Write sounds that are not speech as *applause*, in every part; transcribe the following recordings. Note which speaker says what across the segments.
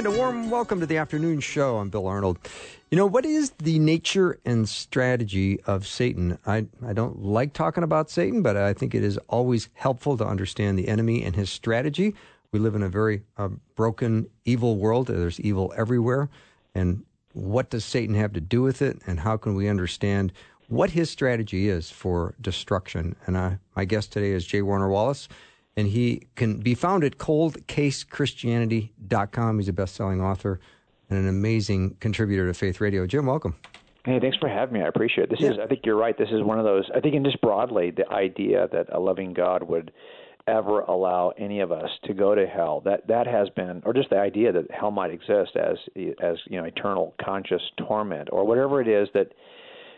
Speaker 1: And a warm welcome to the afternoon show. I'm Bill Arnold. You know, what is the nature and strategy of Satan? I, I don't like talking about Satan, but I think it is always helpful to understand the enemy and his strategy. We live in a very uh, broken, evil world. There's evil everywhere. And what does Satan have to do with it? And how can we understand what his strategy is for destruction? And I, my guest today is J. Warner Wallace and he can be found at coldcasechristianity.com. He's a best-selling author and an amazing contributor to Faith Radio. Jim, welcome.
Speaker 2: Hey, thanks for having me. I appreciate it. This yeah. is I think you're right. This is one of those I think in just broadly the idea that a loving God would ever allow any of us to go to hell. That that has been or just the idea that hell might exist as as you know eternal conscious torment or whatever it is that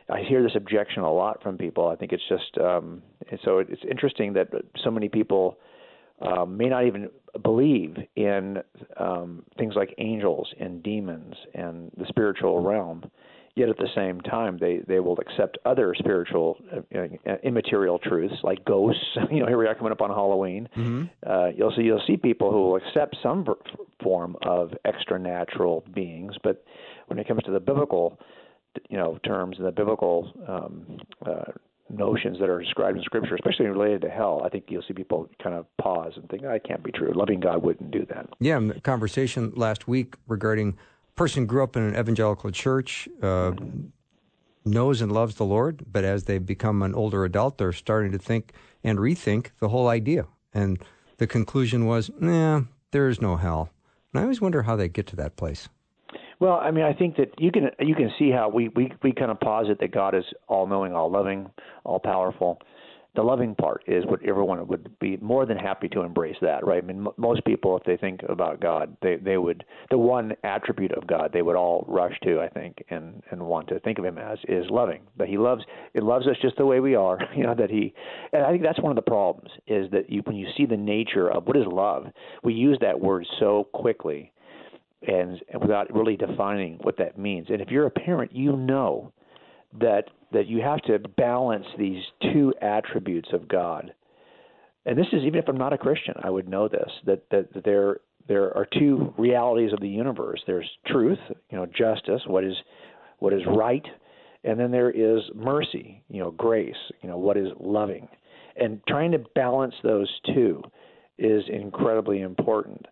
Speaker 2: I hear this objection a lot from people. I think it's just um, so it's interesting that so many people um, may not even believe in um, things like angels and demons and the spiritual realm. Yet at the same time, they, they will accept other spiritual, uh, uh immaterial truths like ghosts. *laughs* You know, here we are coming up on Halloween. Mm-hmm. Uh, you'll see you'll see people who will accept some form of extra natural beings, but when it comes to the biblical you know terms and the biblical um, uh, notions that are described in Scripture, especially related to hell, I think you'll see people kind of pause and think, "That can't be true. Loving God wouldn't do that."
Speaker 1: Yeah, conversation last week regarding person grew up in an evangelical church. Uh, knows and loves the Lord, but as they become an older adult, they're starting to think and rethink the whole idea. And the conclusion was, nah, there is no hell. And I always wonder how they get to that place.
Speaker 2: Well, I mean, I think that you can you can see how we we we kind of posit that God is all knowing, all loving, all powerful. The loving part is what everyone would be more than happy to embrace that, right? I mean, m- most people, if they think about God, they they would the one attribute of God they would all rush to, I think, and and want to think of Him as is loving. That He loves it loves us just the way we are, *laughs* you know. That He, and I think that's one of the problems is that you when you see the nature of what is love, we use that word so quickly and, and without really defining what that means. And if you're a parent, you know that that you have to balance these two attributes of God. And this is even if I'm not a Christian, I would know this that that, that there there are two realities of the universe. There's truth, you know, justice, what is what is right, and then there is mercy, you know, grace, you know, what is loving. And trying to balance those two is incredibly important.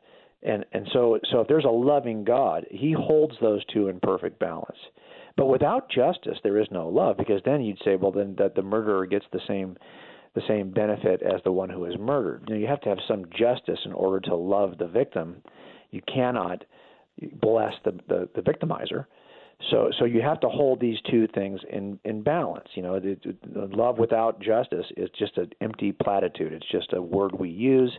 Speaker 2: And and so so if there's a loving God, he holds those two in perfect balance. But without justice there is no love because then you'd say well then that the murderer gets the same the same benefit as the one who is murdered. You know, you have to have some justice in order to love the victim. You cannot bless the the, the victimizer. So so you have to hold these two things in in balance. You know, the, the love without justice is just an empty platitude. It's just a word we use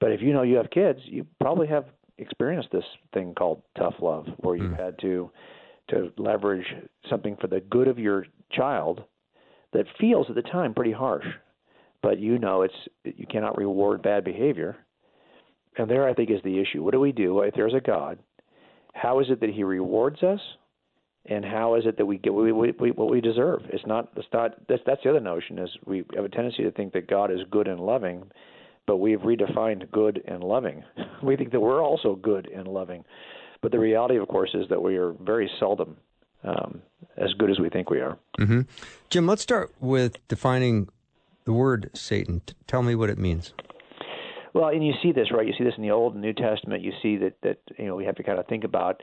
Speaker 2: but if you know you have kids, you probably have experienced this thing called tough love, where you've mm. had to to leverage something for the good of your child that feels at the time pretty harsh, but you know it's you cannot reward bad behavior. And there, I think, is the issue. What do we do if there's a God? How is it that He rewards us, and how is it that we get what we, we, what we deserve? It's not. It's not. That's that's the other notion. Is we have a tendency to think that God is good and loving, but we've redefined good and loving. *laughs* We think that we're also good and loving. But the reality, of course, is that we are very seldom um, as good as we think we are.
Speaker 1: Mm-hmm. Jim, let's start with defining the word Satan. T- tell me what it means.
Speaker 2: Well, and you see this, right? You see this in the Old and New Testament. You see that that you know we have to kind of think about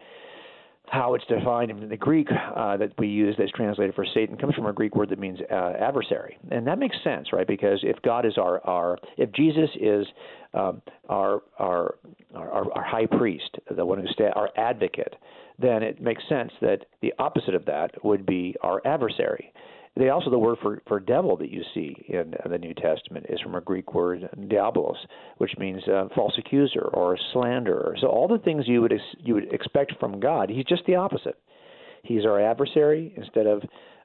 Speaker 2: how it's defined in the Greek uh, that we use that's translated for Satan comes from a Greek word that means uh, adversary, and that makes sense, right? Because if God is our our if Jesus is um, our, our our our high priest, the one sta- our advocate, then it makes sense that the opposite of that would be our adversary. They also the word for for devil that you see in the New Testament is from a Greek word diabolos, which means uh, false accuser or slanderer. So all the things you would you would expect from God, he's just the opposite. He's our adversary instead of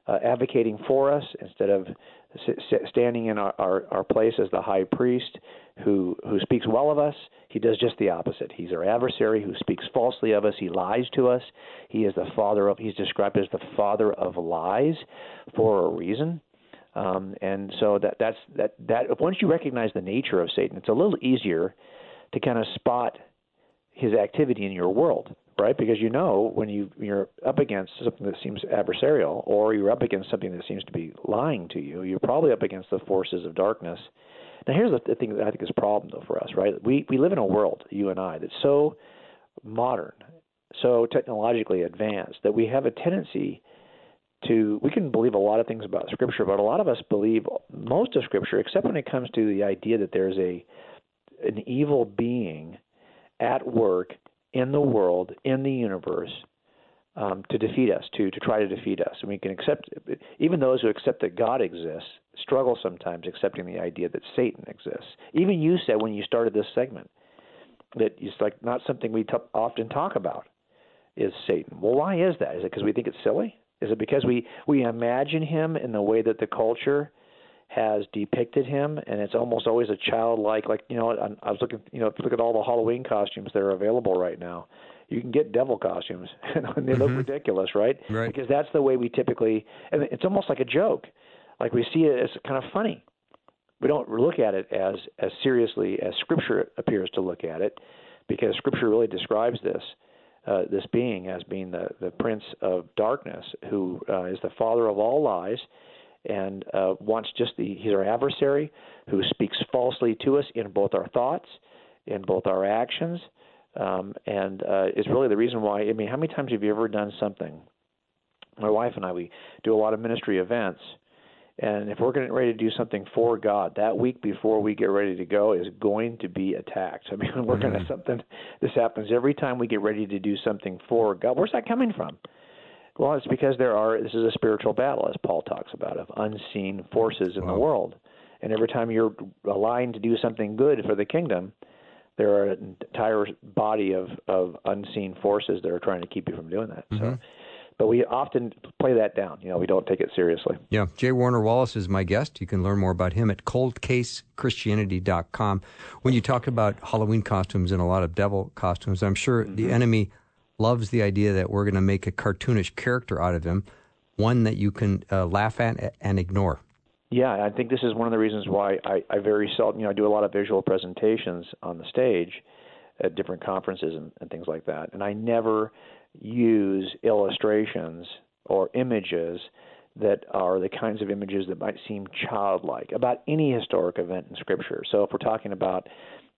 Speaker 2: uh, advocating for us, instead of standing in our, our, our place as the high priest who, who speaks well of us, he does just the opposite. He's our adversary who speaks falsely of us. He lies to us. He is the father of. He's described as the father of lies for a reason. Um, and so that that's that that once you recognize the nature of Satan, it's a little easier to kind of spot his activity in your world right? Because you know when you you're up against something that seems adversarial, or you're up against something that seems to be lying to you, you're probably up against the forces of darkness. Now, here's the thing that I think is a problem though for us, right? We we live in a world, you and I, that's so modern, so technologically advanced that we have a tendency to we can believe a lot of things about scripture but a lot of us believe most of scripture except when it comes to the idea that there's a an evil being at work in the world, in the universe, um, to defeat us, to to try to defeat us. And we can accept, even those who accept that God exists, struggle sometimes accepting the idea that Satan exists. Even you said when you started this segment that it's like not something we t- often talk about is Satan. Well, why is that? Is it because we think it's silly? Is it because we we imagine him in the way that the culture has depicted him, and it's almost always a childlike. Like you know, I, I was looking. You know, if you look at all the Halloween costumes that are available right now, you can get devil costumes, *laughs* and they look mm-hmm. ridiculous, right?
Speaker 1: Right.
Speaker 2: Because that's the way we typically, and it's almost like a joke. Like we see it as kind of funny. We don't look at it as as seriously as Scripture appears to look at it, because Scripture really describes this. Uh, this being as being the, the prince of darkness, who uh, is the father of all lies, and uh, wants just the he's our adversary who speaks falsely to us in both our thoughts, in both our actions, um, and uh, is really the reason why. I mean, how many times have you ever done something? My wife and I we do a lot of ministry events. And if we're getting ready to do something for God, that week before we get ready to go is going to be attacked. *laughs* I mean, we're mm-hmm. going to something. This happens every time we get ready to do something for God. Where's that coming from? Well, it's because there are. This is a spiritual battle, as Paul talks about, of unseen forces in wow. the world. And every time you're aligned to do something good for the kingdom, there are an entire body of of unseen forces that are trying to keep you from doing that. Mm-hmm. So, but we often play that down. You know, we don't take it seriously.
Speaker 1: Yeah. J. Warner Wallace is my guest. You can learn more about him at coldcasechristianity.com. When you talk about Halloween costumes and a lot of devil costumes, I'm sure mm-hmm. the enemy loves the idea that we're going to make a cartoonish character out of him, one that you can uh, laugh at and ignore.
Speaker 2: Yeah, I think this is one of the reasons why I, I very seldom, you know, I do a lot of visual presentations on the stage at different conferences and, and things like that, and I never use illustrations or images that are the kinds of images that might seem childlike about any historic event in Scripture. So if we're talking about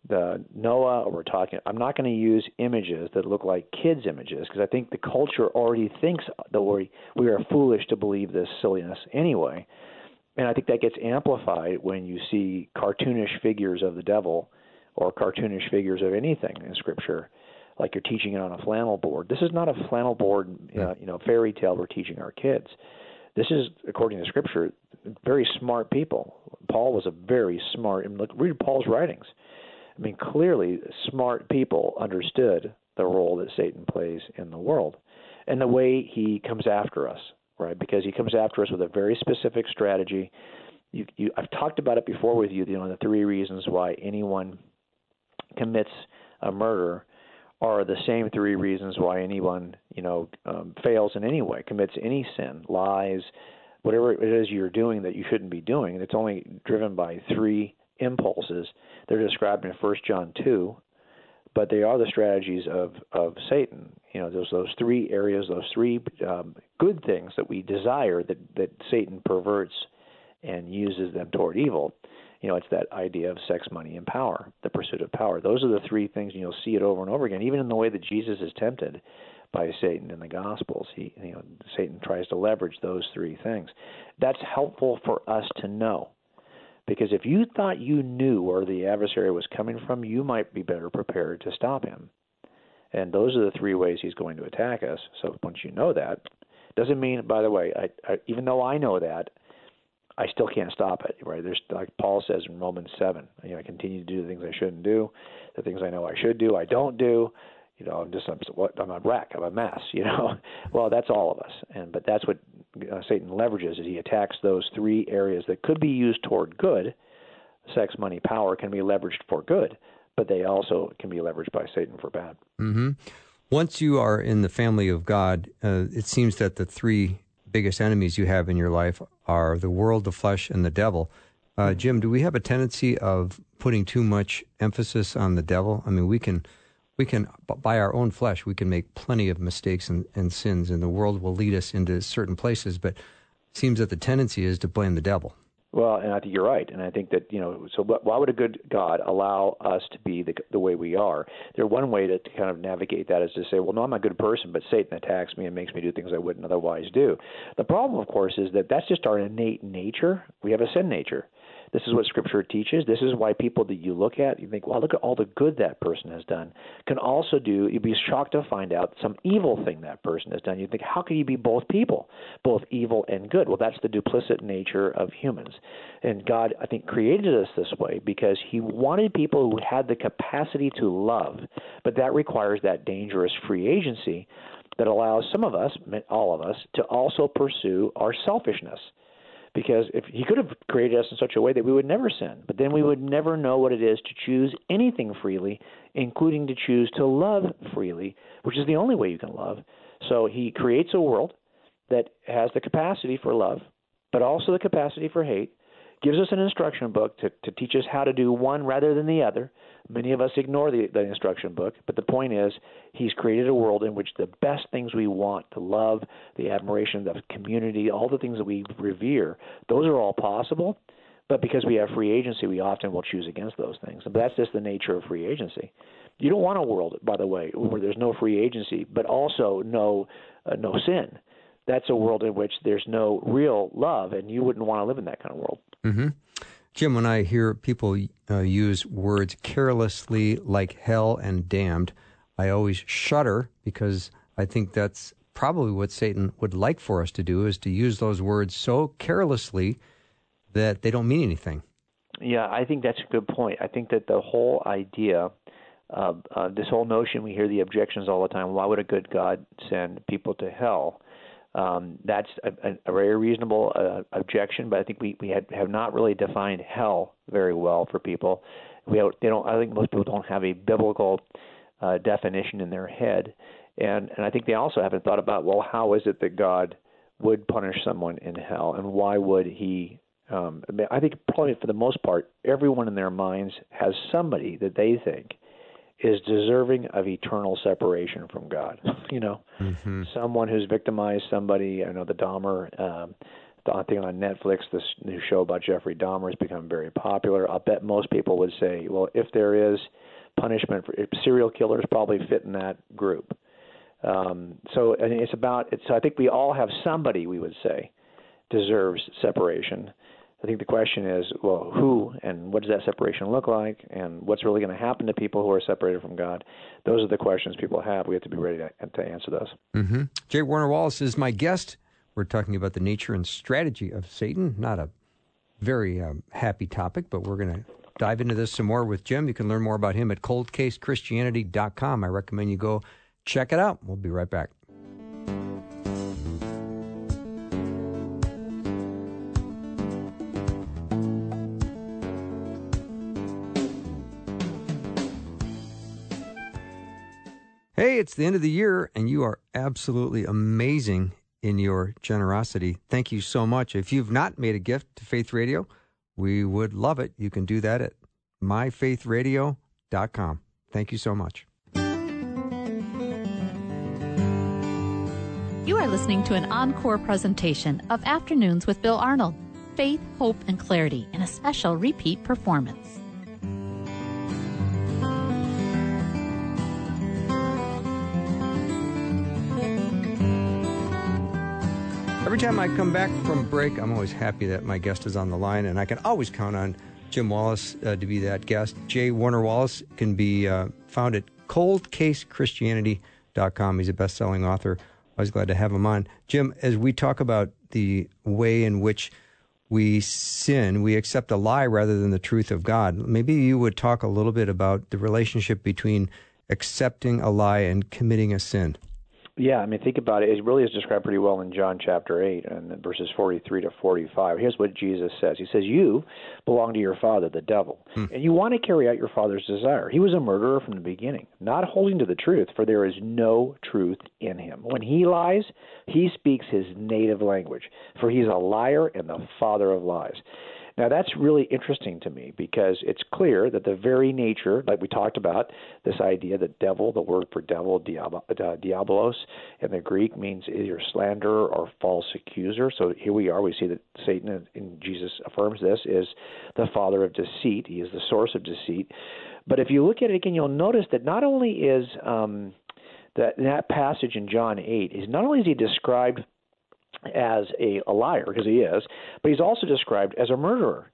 Speaker 2: the Noah or we're talking I'm not going to use images that look like kids images because I think the culture already thinks that we we are foolish to believe this silliness anyway. And I think that gets amplified when you see cartoonish figures of the devil or cartoonish figures of anything in scripture like you're teaching it on a flannel board. This is not a flannel board, uh, you know, fairy tale we're teaching our kids. This is, according to Scripture, very smart people. Paul was a very smart. And look, read Paul's writings. I mean, clearly, smart people understood the role that Satan plays in the world and the way he comes after us, right? Because he comes after us with a very specific strategy. You, you, I've talked about it before with you, you know, the three reasons why anyone commits a murder are the same three reasons why anyone, you know, um, fails in any way, commits any sin, lies, whatever it is you're doing that you shouldn't be doing. It's only driven by three impulses. They're described in First John two, but they are the strategies of of Satan. You know, those those three areas, those three um, good things that we desire that that Satan perverts and uses them toward evil. You know, it's that idea of sex, money, and power, the pursuit of power. Those are the three things, and you'll see it over and over again, even in the way that Jesus is tempted by Satan in the Gospels. He, you know, Satan tries to leverage those three things. That's helpful for us to know because if you thought you knew where the adversary was coming from, you might be better prepared to stop him. And those are the three ways he's going to attack us. So once you know that, Doesn't mean, by the way, I, I, even though I know that, I still can't stop it. Right? There's like Paul says in Romans seven. You know, I continue to do the things I shouldn't do, the things I know I should do, I don't do. You know, I'm just I'm, what, I'm a wreck. I'm a mess. *laughs* You know, well that's all of us. And but that's what uh, Satan leverages is he attacks those three areas that could be used toward good. Sex, money, power can be leveraged for good, but they also can be leveraged by Satan for bad.
Speaker 1: Mm-hmm. Once you are in the family of God, uh, it seems that the three biggest enemies you have in your life are the world, the flesh, and the devil. Uh, Jim, do we have a tendency of putting too much emphasis on the devil? I mean, we can, we can, by our own flesh, we can make plenty of mistakes and, and sins, and the world will lead us into certain places. But it seems that the tendency is to blame the devil.
Speaker 2: Well, and I think you're right, and I think that you know. So, why would a good God allow us to be the the way we are? There, one way to, to kind of navigate that is to say, well, no, I'm a good person, but Satan attacks me and makes me do things I wouldn't otherwise do. The problem, of course, is that that's just our innate nature. We have a sin nature. This is what Scripture teaches. This is why people that you look at, you think, wow, look at all the good that person has done, can also do, you'd be shocked to find out some evil thing that person has done. You think, how can you be both people, both evil and good? Well, that's the duplicit nature of humans. And God, I think, created us this way because He wanted people who had the capacity to love, but that requires that dangerous free agency that allows some of us, all of us, to also pursue our selfishness because if he could have created us in such a way that we would never sin, but then we would never know what it is to choose anything freely, including to choose to love freely, which is the only way you can love. So he creates a world that has the capacity for love, but also the capacity for hate, gives us an instruction book to, to teach us how to do one rather than the other. Many of us ignore the, the instruction book, but the point is, He's created a world in which the best things we want, the love, the admiration, the community, all the things that we revere, those are all possible. But because we have free agency, we often will choose against those things. But that's just the nature of free agency. You don't want a world, by the way, where there's no free agency, but also no uh, no sin. That's a world in which there's no real love, and you wouldn't want to live in that kind of world.
Speaker 1: Mm-hmm. Jim, when I hear people uh, use words carelessly like hell and damned, I always shudder because I think that's probably what Satan would like for us to do is to use those words so carelessly that they don't mean anything.
Speaker 2: Yeah, I think that's a good point. I think that the whole idea uh, uh, this whole notion we hear the objections all the time why would a good god send people to hell um, that's a, a, very reasonable uh, objection, but I think we, we had, have not really defined hell very well for people. We have, they don't. I think most people don't have a biblical uh, definition in their head, and and I think they also haven't thought about well, how is it that God would punish someone in hell, and why would He? Um, I think probably for the most part, everyone in their minds has somebody that they think is deserving of eternal separation from God. *laughs* you know, mm-hmm. someone who's victimized somebody. I know the Dahmer. Um, I think on Netflix, this new show about Jeffrey Dahmer has become very popular. I'll bet most people would say, well, if there is punishment for serial killers, probably fit in that group. Um, so and it's about. It's, so I think we all have somebody we would say deserves separation. I think the question is, well, who and what does that separation look like, and what's really going to happen to people who are separated from God? Those are the questions people have. We have to be ready to, to answer those.
Speaker 1: Mm-hmm. J. Warner Wallace is my guest. We're talking about the nature and strategy of Satan. Not a very um, happy topic, but we're going to dive into this some more with Jim. You can learn more about him at coldcasechristianity.com. I recommend you go check it out. We'll be right back. It's the end of the year, and you are absolutely amazing in your generosity. Thank you so much. If you've not made a gift to Faith Radio, we would love it. You can do that at myfaithradio.com. Thank you so much.
Speaker 3: You are listening to an encore presentation of Afternoons with Bill Arnold Faith, Hope, and Clarity in a special repeat performance.
Speaker 1: Time I come back from break, I'm always happy that my guest is on the line, and I can always count on Jim Wallace uh, to be that guest. J. Warner Wallace can be uh, found at coldcasechristianity.com. He's a best selling author Always glad to have him on. Jim, as we talk about the way in which we sin, we accept a lie rather than the truth of God. Maybe you would talk a little bit about the relationship between accepting a lie and committing a sin.
Speaker 2: Yeah, I mean, think about it. It really is described pretty well in John chapter 8 and verses 43 to 45. Here's what Jesus says He says, You belong to your father, the devil, hmm. and you want to carry out your father's desire. He was a murderer from the beginning, not holding to the truth, for there is no truth in him. When he lies, he speaks his native language, for he's a liar and the father of lies. Now, that's really interesting to me because it's clear that the very nature, like we talked about, this idea that devil, the word for devil, uh, diabolos, in the Greek means either slanderer or false accuser. So here we are. We see that Satan, and Jesus affirms this, is the father of deceit. He is the source of deceit. But if you look at it again, you'll notice that not only is um, that that passage in John 8 is not only is he described as a, a liar, because he is, but he's also described as a murderer.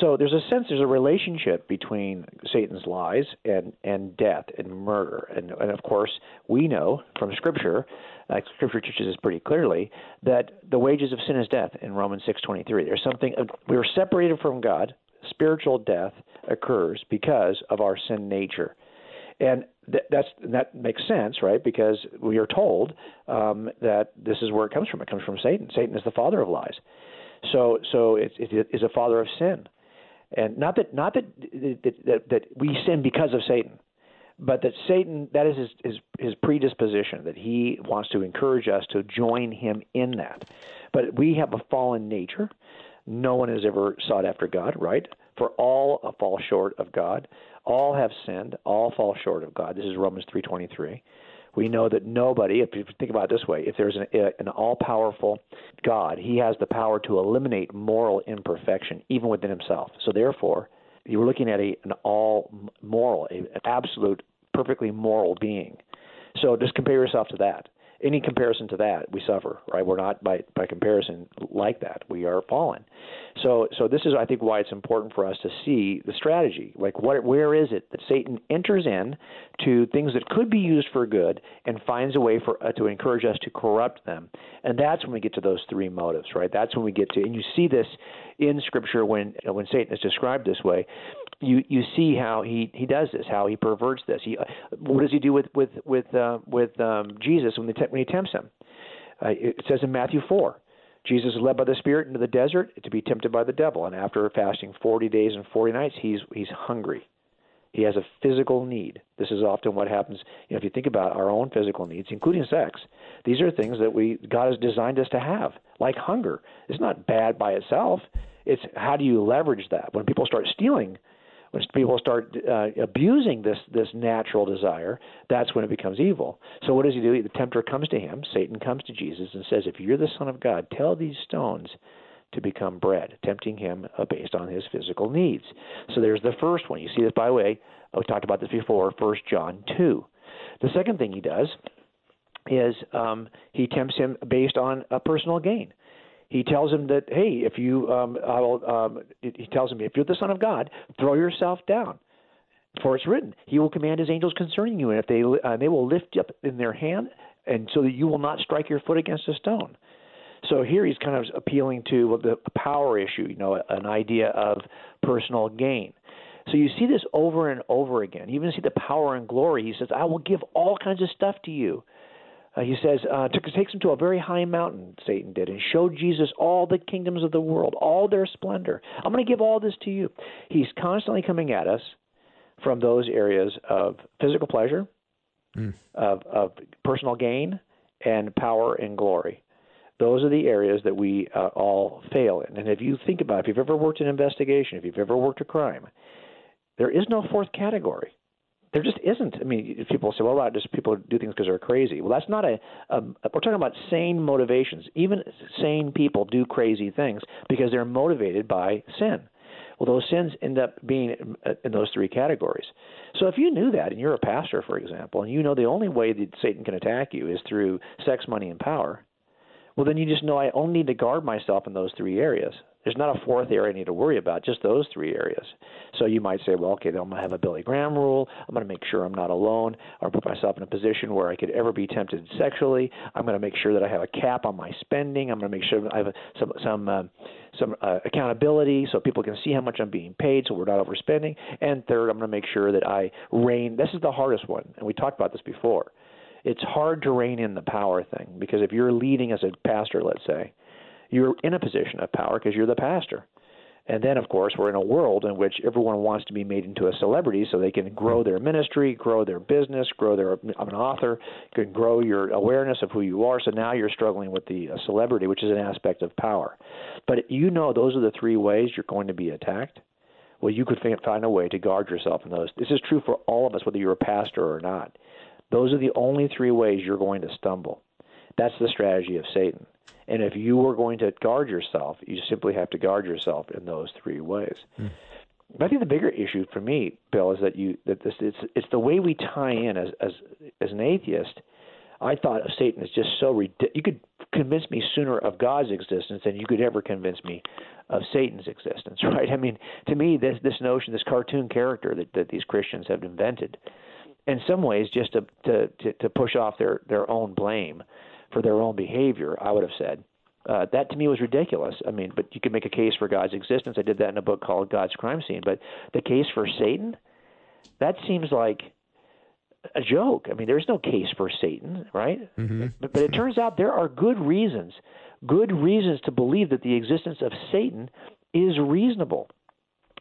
Speaker 2: So there's a sense, there's a relationship between Satan's lies and, and death and murder. And, and of course, we know from Scripture, uh, Scripture teaches us pretty clearly, that the wages of sin is death in Romans 6.23. There's something, we are separated from God. Spiritual death occurs because of our sin nature and th- that's that makes sense, right? Because we are told um, that this is where it comes from. It comes from Satan. Satan is the father of lies. So, so it, it is a father of sin, and not that not that that, that that we sin because of Satan, but that Satan that is his, his his predisposition that he wants to encourage us to join him in that. But we have a fallen nature. No one has ever sought after God, right? For all fall short of God. All have sinned. All fall short of God. This is Romans 3:23. We know that nobody, if you think about it this way, if there's an, an all-powerful God, He has the power to eliminate moral imperfection even within Himself. So therefore, you were looking at a, an all moral, a, an absolute, perfectly moral being. So just compare yourself to that any comparison to that, we suffer, right? We're not by by comparison like that. We are fallen. So so this is I think why it's important for us to see the strategy. Like what where is it that Satan enters in to things that could be used for good and finds a way for uh, to encourage us to corrupt them. And that's when we get to those three motives, right? That's when we get to and you see this in scripture when when Satan is described this way you you see how he he does this, how he perverts this. He, uh, what does he do with with with uh, with um, Jesus when, te- when he tempts him? Uh, it says in Matthew four, Jesus is led by the Spirit into the desert to be tempted by the devil, and after fasting forty days and forty nights, he's he's hungry. He has a physical need. This is often what happens. You know, if you think about our own physical needs, including sex, these are things that we God has designed us to have, like hunger. It's not bad by itself. It's how do you leverage that? When people start stealing when people start uh, abusing this this natural desire, that's when it becomes evil. So what does he do? The tempter comes to him, Satan comes to Jesus and says, "If you're the Son of God, tell these stones to become bread," tempting him uh, based on his physical needs. So there's the first one. You see this by the way. I talked about this before. First John two. The second thing he does is um, he tempts him based on a personal gain he tells him that hey, if you um, I will, um, he tells him if you're the son of God, throw yourself down. For it's written, He will command His angels concerning you, and if they uh, they will lift you up in their hand, and so that you will not strike your foot against a stone. So here he's kind of appealing to the power issue, you know, an idea of personal gain. So you see this over and over again. You even see the power and glory. He says, "I will give all kinds of stuff to you." Uh, he says, uh, took, takes him to a very high mountain, Satan did, and showed Jesus all the kingdoms of the world, all their splendor. I'm going to give all this to you. He's constantly coming at us from those areas of physical pleasure, mm. of, of personal gain, and power and glory. Those are the areas that we uh, all fail in. And if you think about it, if you've ever worked an investigation, if you've ever worked a crime, there is no fourth category there just isn't. I mean, people say, "Well, just people do things because they're crazy." Well, that's not a, a. We're talking about sane motivations. Even sane people do crazy things because they're motivated by sin. Well, those sins end up being in those three categories. So if you knew that, and you're a pastor, for example, and you know the only way that Satan can attack you is through sex, money, and power, Well, then you just know I only need to guard myself in those three areas. There's not a fourth area I need to worry about, just those three areas. So you might say, well, okay, then I'm going to have a Billy Graham rule. I'm going to make sure I'm not alone or put myself in a position where I could ever be tempted sexually. I'm going to make sure that I have a cap on my spending. I'm going to make sure I have some some uh, some uh, accountability so people can see how much I'm being paid so we're not overspending. And third, I'm going to make sure that I rein. This is the hardest one, and we talked about this before. It's hard to rein in the power thing because if you're leading as a pastor, let's say, you're in a position of power because you're the pastor. And then, of course, we're in a world in which everyone wants to be made into a celebrity so they can grow their ministry, grow their business, grow their. I'm an author, can grow your awareness of who you are. So now you're struggling with the uh, celebrity, which is an aspect of power. But you know those are the three ways you're going to be attacked. Well, you could find a way to guard yourself in those. This is true for all of us, whether you're a pastor or not. Those are the only three ways you're going to stumble. That's the strategy of Satan. And if you are going to guard yourself, you simply have to guard yourself in those three ways. Mm. But I think the bigger issue for me, Bill, is that you that this it's it's the way we tie in as as as an atheist. I thought of Satan as just so ridiculous. You could convince me sooner of God's existence than you could ever convince me of Satan's existence, *laughs* right? I mean, to me, this this notion, this cartoon character that that these Christians have invented, in some ways, just to to to, to push off their their own blame for their own behavior, I would have said. Uh, that to me was ridiculous. I mean, but you could make a case for God's existence. I did that in a book called God's Crime Scene. But the case for Satan, that seems like a joke. I mean, there's no case for Satan, right? Mm-hmm. But, but it turns out there are good reasons, good reasons to believe that the existence of Satan is reasonable.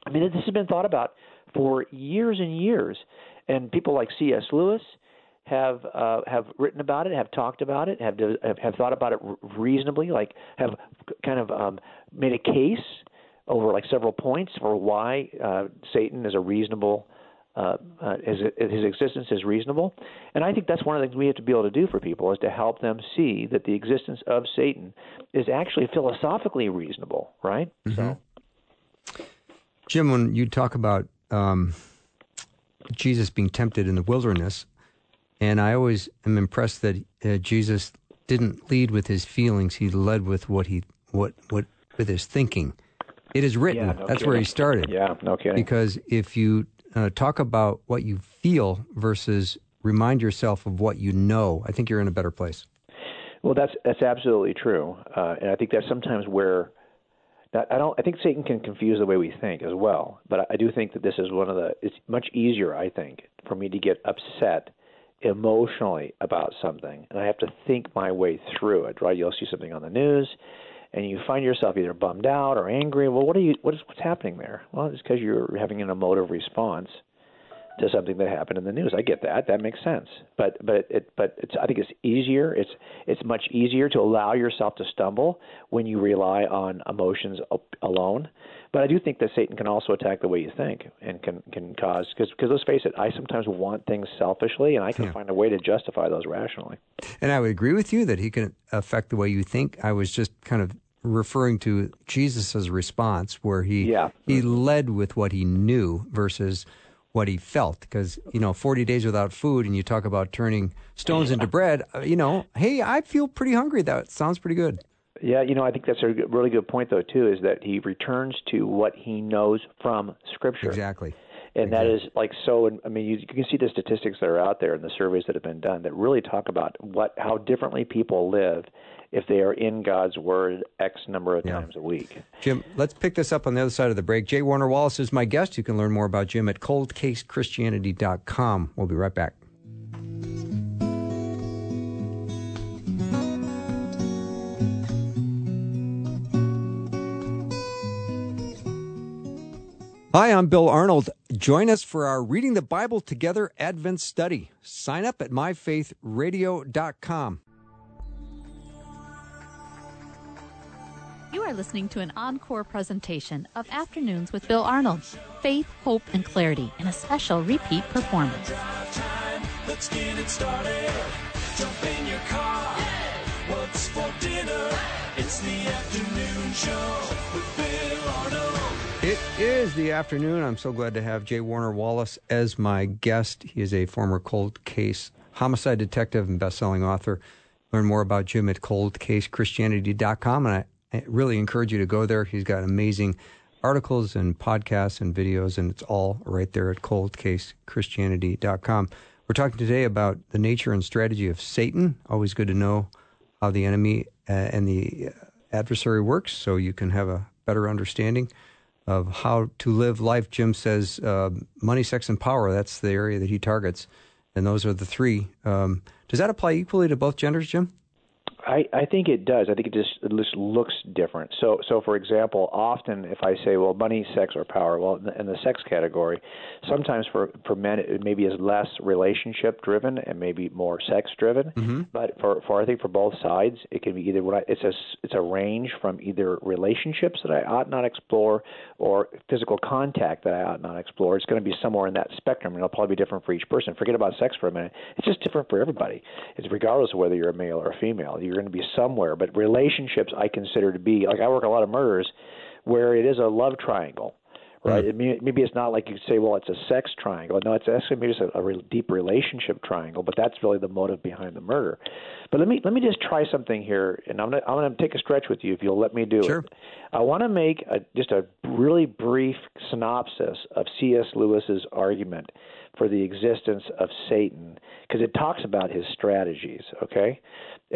Speaker 2: I mean, this has been thought about for years and years, and people like C.S. Lewis have uh, have written about it, have talked about it, have have, have thought about it reasonably, like have kind of um, made a case over like several points for why uh, Satan is a reasonable. Uh, uh, his, his existence is reasonable, and I think that's one of the things we have to be able to do for people is to help them see that the existence of Satan is actually philosophically reasonable, right?
Speaker 1: Mm-hmm. So, Jim, when you talk about um, Jesus being tempted in the wilderness, and I always am impressed that uh, Jesus didn't lead with his feelings; he led with what he what what with his thinking. It is written.
Speaker 2: Yeah,
Speaker 1: no That's kidding. where he started.
Speaker 2: Yeah, no kidding.
Speaker 1: Because if you uh, talk about what you feel versus remind yourself of what you know, I think you're in a better place.
Speaker 2: Well, that's that's absolutely true, uh, and I think that's sometimes where that I don't. I think Satan can confuse the way we think as well. But I, do think that this is one of the. It's much easier, I think, for me to get upset emotionally about something, and I have to think my way through it. Right? You'll see something on the news, and you find yourself either bummed out or angry. Well, what are you? What is what's happening there? Well, it's because you're having an emotive response to something that happened in the news. I get that. That makes sense. But but it but it's I think it's easier. It's it's much easier to allow yourself to stumble when you rely on emotions alone. But I do think that Satan can also attack the way you think and can can cause because because let's face it, I sometimes want things selfishly and I can yeah. find a way to justify those rationally.
Speaker 1: And I would agree with you that he can affect the way you think. I was just kind of referring to Jesus' response where he
Speaker 2: yeah.
Speaker 1: he led with what he knew versus what he felt because you know 40 days without food and you talk about turning stones into bread uh, you know hey i feel pretty hungry. That sounds pretty good.
Speaker 2: Yeah you know i think that's a really good point though too is that he returns to what he knows from scripture.
Speaker 1: Exactly
Speaker 2: and that is like so i mean you, you can see the statistics that are out there and the surveys that have been done that really talk about what how differently people live if they are in God's Word X number of yeah. times a week.
Speaker 1: Jim, let's pick this up on the other side of the break. J. Warner Wallace is my guest. You can learn more about Jim at coldcasechristianity.com. We'll be right back. Hi, I'm Bill Arnold. Join us for our Reading the Bible Together Advent study. Sign up at myfaithradio.com.
Speaker 3: You are listening to an encore presentation of Afternoons with Bill Arnold. Faith, hope, and clarity in a special repeat performance. Let's get it started. Jump in your car. What's for dinner? It's the afternoon show with Bill
Speaker 1: Arnold. It is the afternoon. I'm so glad to have J. Warner Wallace as my guest. He is a former cold case homicide detective and best-selling author. learn more about Jim at coldcasechristianity.com. And I really encourage you to go there. He's got amazing articles and podcasts and videos, and it's all right there at coldcasechristianity.com. We're talking today about the nature and strategy of Satan. Always good to know how the enemy uh, and the adversary works so you can have a better understanding of how to live life. Jim says uh, money, sex, and power, that's the area that he targets. And those are the three. Um, does that apply equally to both genders, Jim?
Speaker 2: I, I think it does. I think it just it just looks different. So so for example, often if I say well money, sex, or power, well in the sex category, sometimes for for men it maybe is less relationship driven and maybe more sex driven. Mm-hmm. But for for I think for both sides it can be either what I, it's a it's a range from either relationships that I ought not explore or physical contact that I ought not explore. It's going to be somewhere in that spectrum, and it'll probably be different for each person. Forget about sex for a minute. It's just different for everybody. It's regardless of whether you're a male or a female. You're going to be somewhere. But relationships, I consider to be like I work a lot of murders where it is a love triangle, right? Mm. It, maybe it's not like you say, well, it's a sex triangle. No, it's actually maybe just a, a real deep relationship triangle. But that's really the motive behind the murder. But let me let me just try something here, and I'm gonna I'm gonna take a stretch with you if you'll let me do
Speaker 1: sure.
Speaker 2: it. I want to make a, just a really brief synopsis of C.S. Lewis's argument for the existence of Satan because it talks about his strategies. Okay,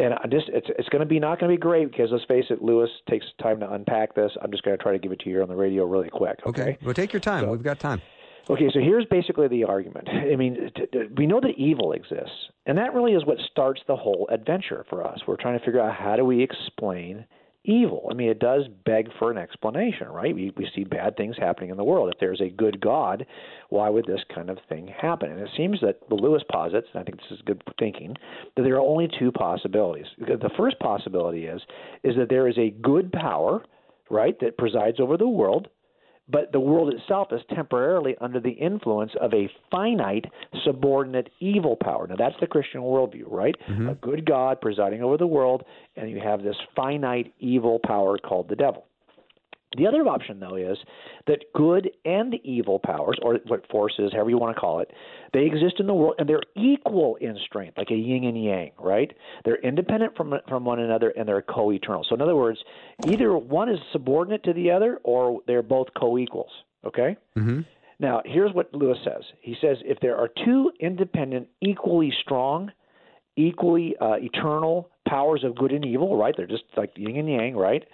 Speaker 2: and I just it's it's going to be not going to be great because let's face it, Lewis takes time to unpack this. I'm just going to try to give it to you here on the radio really quick. Okay,
Speaker 1: okay. well take your time. So, We've got time.
Speaker 2: Okay, so here's basically the argument. I mean, t- t- we know that evil exists, and that really is what starts the whole adventure for us. We're trying to figure out how do we explain evil. I mean, it does beg for an explanation, right? We, we see bad things happening in the world. If there's a good God, why would this kind of thing happen? And it seems that the Lewis posits, and I think this is good thinking, that there are only two possibilities. The first possibility is is that there is a good power, right, that presides over the world but the world itself is temporarily under the influence of a finite, subordinate evil power. Now, that's the Christian worldview, right? Mm-hmm. A good God presiding over the world, and you have this finite evil power called the devil. The other option, though, is that good and evil powers, or what forces, however you want to call it, they exist in the world and they're equal in strength, like a yin and yang, right? They're independent from from one another and they're co-eternal. So, in other words, either one is subordinate to the other, or they're both co-equals. Okay.
Speaker 1: Mm-hmm.
Speaker 2: Now, here's what Lewis says. He says if there are two independent, equally strong, equally uh, eternal powers of good and evil, right? They're just like yin and yang, right?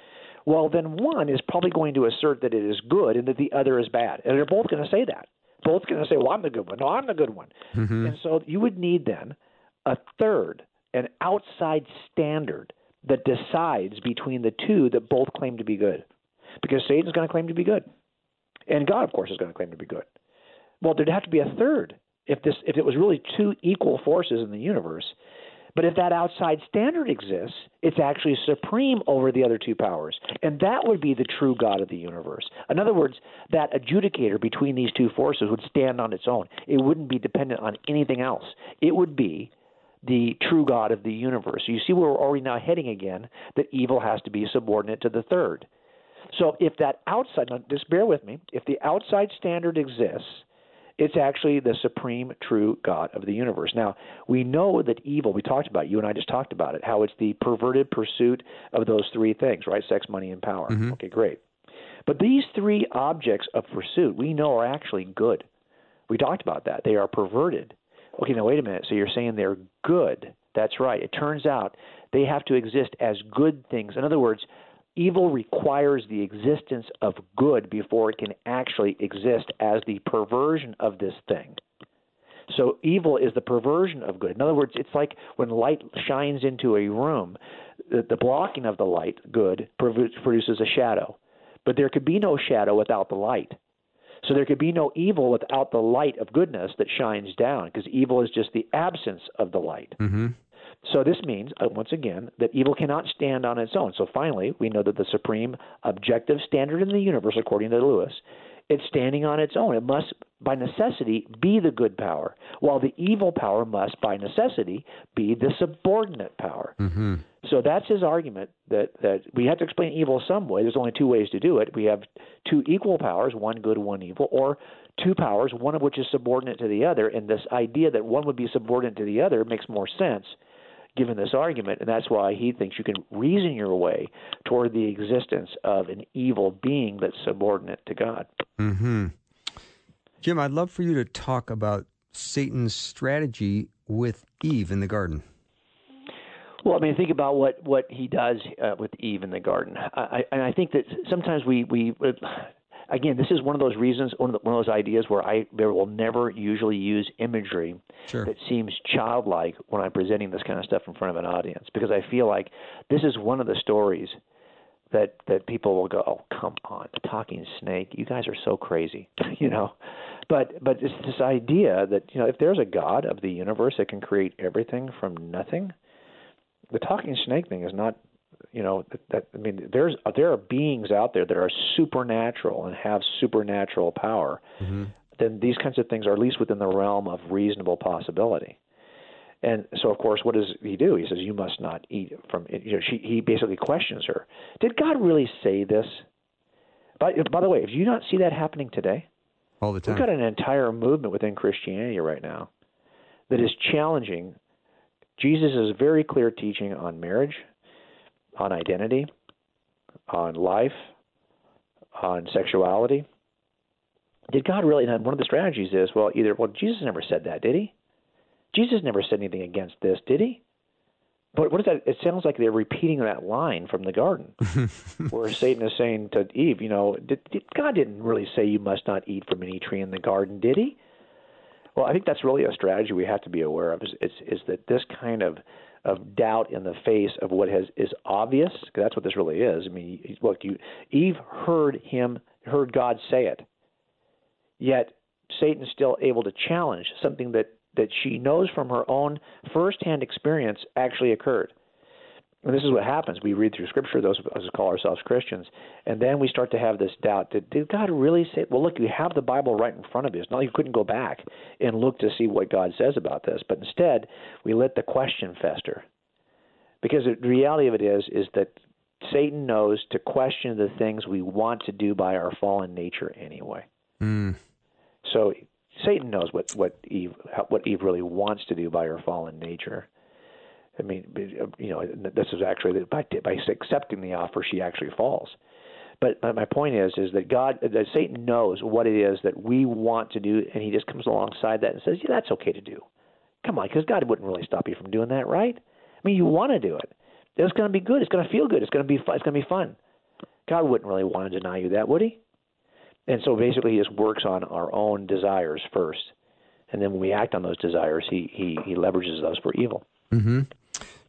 Speaker 2: Well, then one is probably going to assert that it is good and that the other is bad. And they're both going to say that. Both going to say, well, I'm the good one. No, I'm the good one.
Speaker 1: Mm-hmm.
Speaker 2: And so you would need then a third, an outside standard that decides between the two that both claim to be good. Because Satan's going to claim to be good. And God, of course, is going to claim to be good. Well, there'd have to be a third. If this if it was really two equal forces in the universe, but if that outside standard exists, it's actually supreme over the other two powers. And that would be the true God of the universe. In other words, that adjudicator between these two forces would stand on its own. It wouldn't be dependent on anything else. It would be the true God of the universe. You see where we're already now heading again, that evil has to be subordinate to the third. So if that outside, now just bear with me, if the outside standard exists, it's actually the supreme true God of the universe. Now, we know that evil, we talked about, you and I just talked about it, how it's the perverted pursuit of those three things, right? Sex, money, and power.
Speaker 1: Mm-hmm.
Speaker 2: Okay, great. But these three objects of pursuit we know are actually good. We talked about that. They are perverted. Okay, now wait a minute. So you're saying they're good. That's right. It turns out they have to exist as good things. In other words, evil requires the existence of good before it can actually exist as the perversion of this thing. So evil is the perversion of good. In other words, it's like when light shines into a room, the, the blocking of the light, good, produces a shadow. But there could be no shadow without the light. So there could be no evil without the light of goodness that shines down, because evil is just the absence of the light.
Speaker 1: Mm-hmm.
Speaker 2: So this means, uh, once again, that evil cannot stand on its own. So finally, we know that the supreme objective standard in the universe, according to Lewis, it's standing on its own. It must, by necessity, be the good power, while the evil power must, by necessity, be the subordinate power.
Speaker 1: Mm-hmm.
Speaker 2: So that's his argument that, that we have to explain evil some way. There's only two ways to do it. We have two equal powers, one good, one evil, or two powers, one of which is subordinate to the other. And this idea that one would be subordinate to the other makes more sense given this argument, and that's why he thinks you can reason your way toward the existence of an evil being that's subordinate to God.
Speaker 1: Mm-hmm. Jim, I'd love for you to talk about Satan's strategy with Eve in the garden.
Speaker 2: Well, I mean, think about what what he does uh, with Eve in the garden, I, and I think that sometimes we we again, this is one of those reasons, one of, the, one of those ideas where I will never usually use imagery
Speaker 1: sure.
Speaker 2: that seems childlike when I'm presenting this kind of stuff in front of an audience, because I feel like this is one of the stories that that people will go, "Oh, come on, talking snake! You guys are so crazy," *laughs* you know. But but it's this idea that you know, if there's a God of the universe that can create everything from nothing the talking snake thing is not you know that, that I mean there's there are beings out there that are supernatural and have supernatural power. Mm-hmm. Then these kinds of things are at least within the realm of reasonable possibility. And so, of course, what does he do? He says, "You must not eat from." You know, she he basically questions her. Did God really say this? By by the way, do you not see that happening today?
Speaker 1: All the time.
Speaker 2: We've got an entire movement within Christianity right now that is challenging Jesus very clear teaching on marriage, on identity, on life, on sexuality. Did God really? And one of the strategies is well, either well, Jesus never said that, did he? Jesus never said anything against this, did he? But what is that? It sounds like they're repeating that line from the garden, *laughs* where Satan is saying to Eve, you know, did, did, God didn't really say you must not eat from any tree in the garden, did he? Well, I think that's really a strategy we have to be aware of. Is is, is that this kind of of doubt in the face of what has is obvious? That's what this really is. I mean, look, you Eve heard him, heard God say it, yet Satan's still able to challenge something that that she knows from her own firsthand experience actually occurred. And this is what happens. We read through Scripture, those of us who call ourselves Christians, and then we start to have this doubt. Did, did God really say? Well, look, you have the Bible right in front of you. It's not like you couldn't go back and look to see what God says about this, but instead we let the question fester. Because the reality of it is, is that Satan knows to question the things we want to do by our fallen nature anyway.
Speaker 1: Mm.
Speaker 2: So Satan knows what what Eve what Eve really wants to do by her fallen nature I mean, you know, this is actually by by accepting the offer, she actually falls. But my point is, is that God, that Satan knows what it is that we want to do, and he just comes alongside that and says, "Yeah, that's okay to do." Come on, because God wouldn't really stop you from doing that, right? I mean, you want to do it. It's going to be good. It's going to feel good. It's going to be fun. It's going to be fun. God wouldn't really want to deny you that, would he? And so basically, he just works on our own desires first, and then when we act on those desires, he he he leverages those for evil.
Speaker 1: Mm-hmm.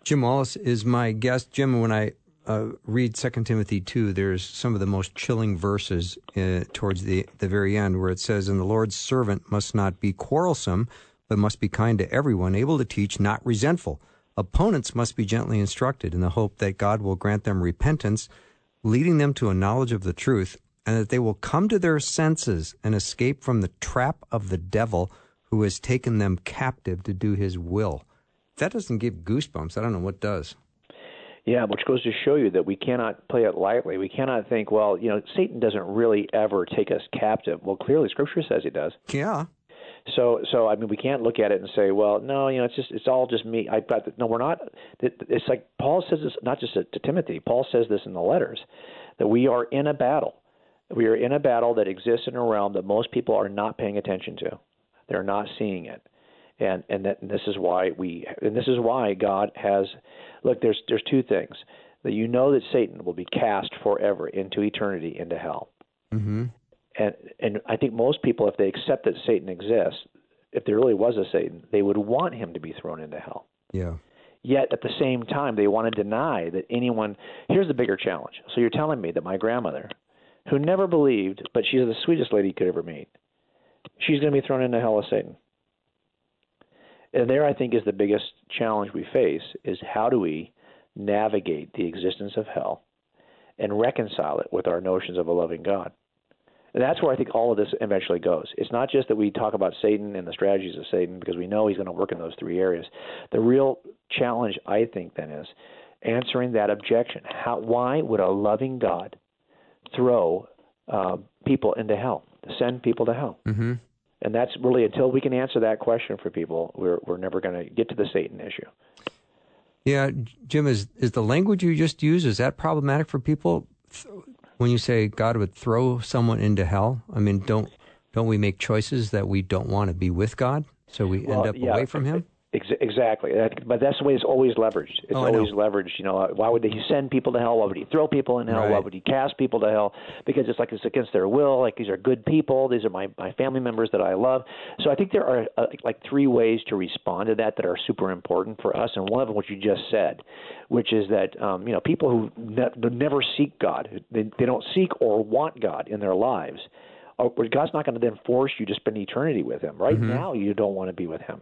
Speaker 1: Jim Wallace is my guest. Jim, when I uh, read 2 Timothy 2, there's some of the most chilling verses uh, towards the, the very end where it says, And the Lord's servant must not be quarrelsome, but must be kind to everyone, able to teach, not resentful. Opponents must be gently instructed in the hope that God will grant them repentance, leading them to a knowledge of the truth, and that they will come to their senses and escape from the trap of the devil who has taken them captive to do his will that doesn't give goosebumps. I don't know what does.
Speaker 2: Yeah, which goes to show you that we cannot play it lightly. We cannot think, well, you know, Satan doesn't really ever take us captive. Well, clearly Scripture says he does.
Speaker 1: Yeah.
Speaker 2: So, so I mean, we can't look at it and say, well, no, you know, it's just, it's all just me. I've got, the, no, we're not. It's like Paul says this, not just to, to Timothy. Paul says this in the letters, that we are in a battle. We are in a battle that exists in a realm that most people are not paying attention to. They're not seeing it and and that and this is why we and this is why God has look there's there's two things that you know that Satan will be cast forever into eternity into hell.
Speaker 1: Mm-hmm.
Speaker 2: And and I think most people, if they accept that Satan exists, if there really was a Satan, they would want him to be thrown into hell.
Speaker 1: Yeah.
Speaker 2: Yet at the same time, they want to deny that anyone. Here's the bigger challenge. So you're telling me that my grandmother, who never believed, but she's the sweetest lady you could ever meet, she's going to be thrown into hell with Satan. And there, I think, is the biggest challenge we face: is how do we navigate the existence of hell and reconcile it with our notions of a loving God? And that's where I think all of this eventually goes. It's not just that we talk about Satan and the strategies of Satan because we know he's going to work in those three areas. The real challenge, I think, then is answering that objection. How, why would a loving God throw uh, people into hell, send people to hell?
Speaker 1: Mm-hmm
Speaker 2: and that's really until we can answer that question for people, we're we're never going to get to the Satan issue.
Speaker 1: Yeah, Jim, is is the language you just used is that problematic for people when you say God would throw someone into hell? I mean, don't don't we make choices that we don't want to be with God, so we well, end up yeah, away from Him?
Speaker 2: Exactly, but that's the way it's always leveraged. It's oh, always leveraged. You know, why would he send people to hell? Why would he throw people in hell? Right. Why would he cast people to hell? Because it's like it's against their will. Like these are good people. These are my my family members that I love. So I think there are uh, like three ways to respond to that that are super important for us, and one of them, what you just said, which is that um, you know people who ne- never seek God, they, they don't seek or want God in their lives. Or God's not going to then force you to spend eternity with Him. Right mm-hmm. now, you don't want to be with Him.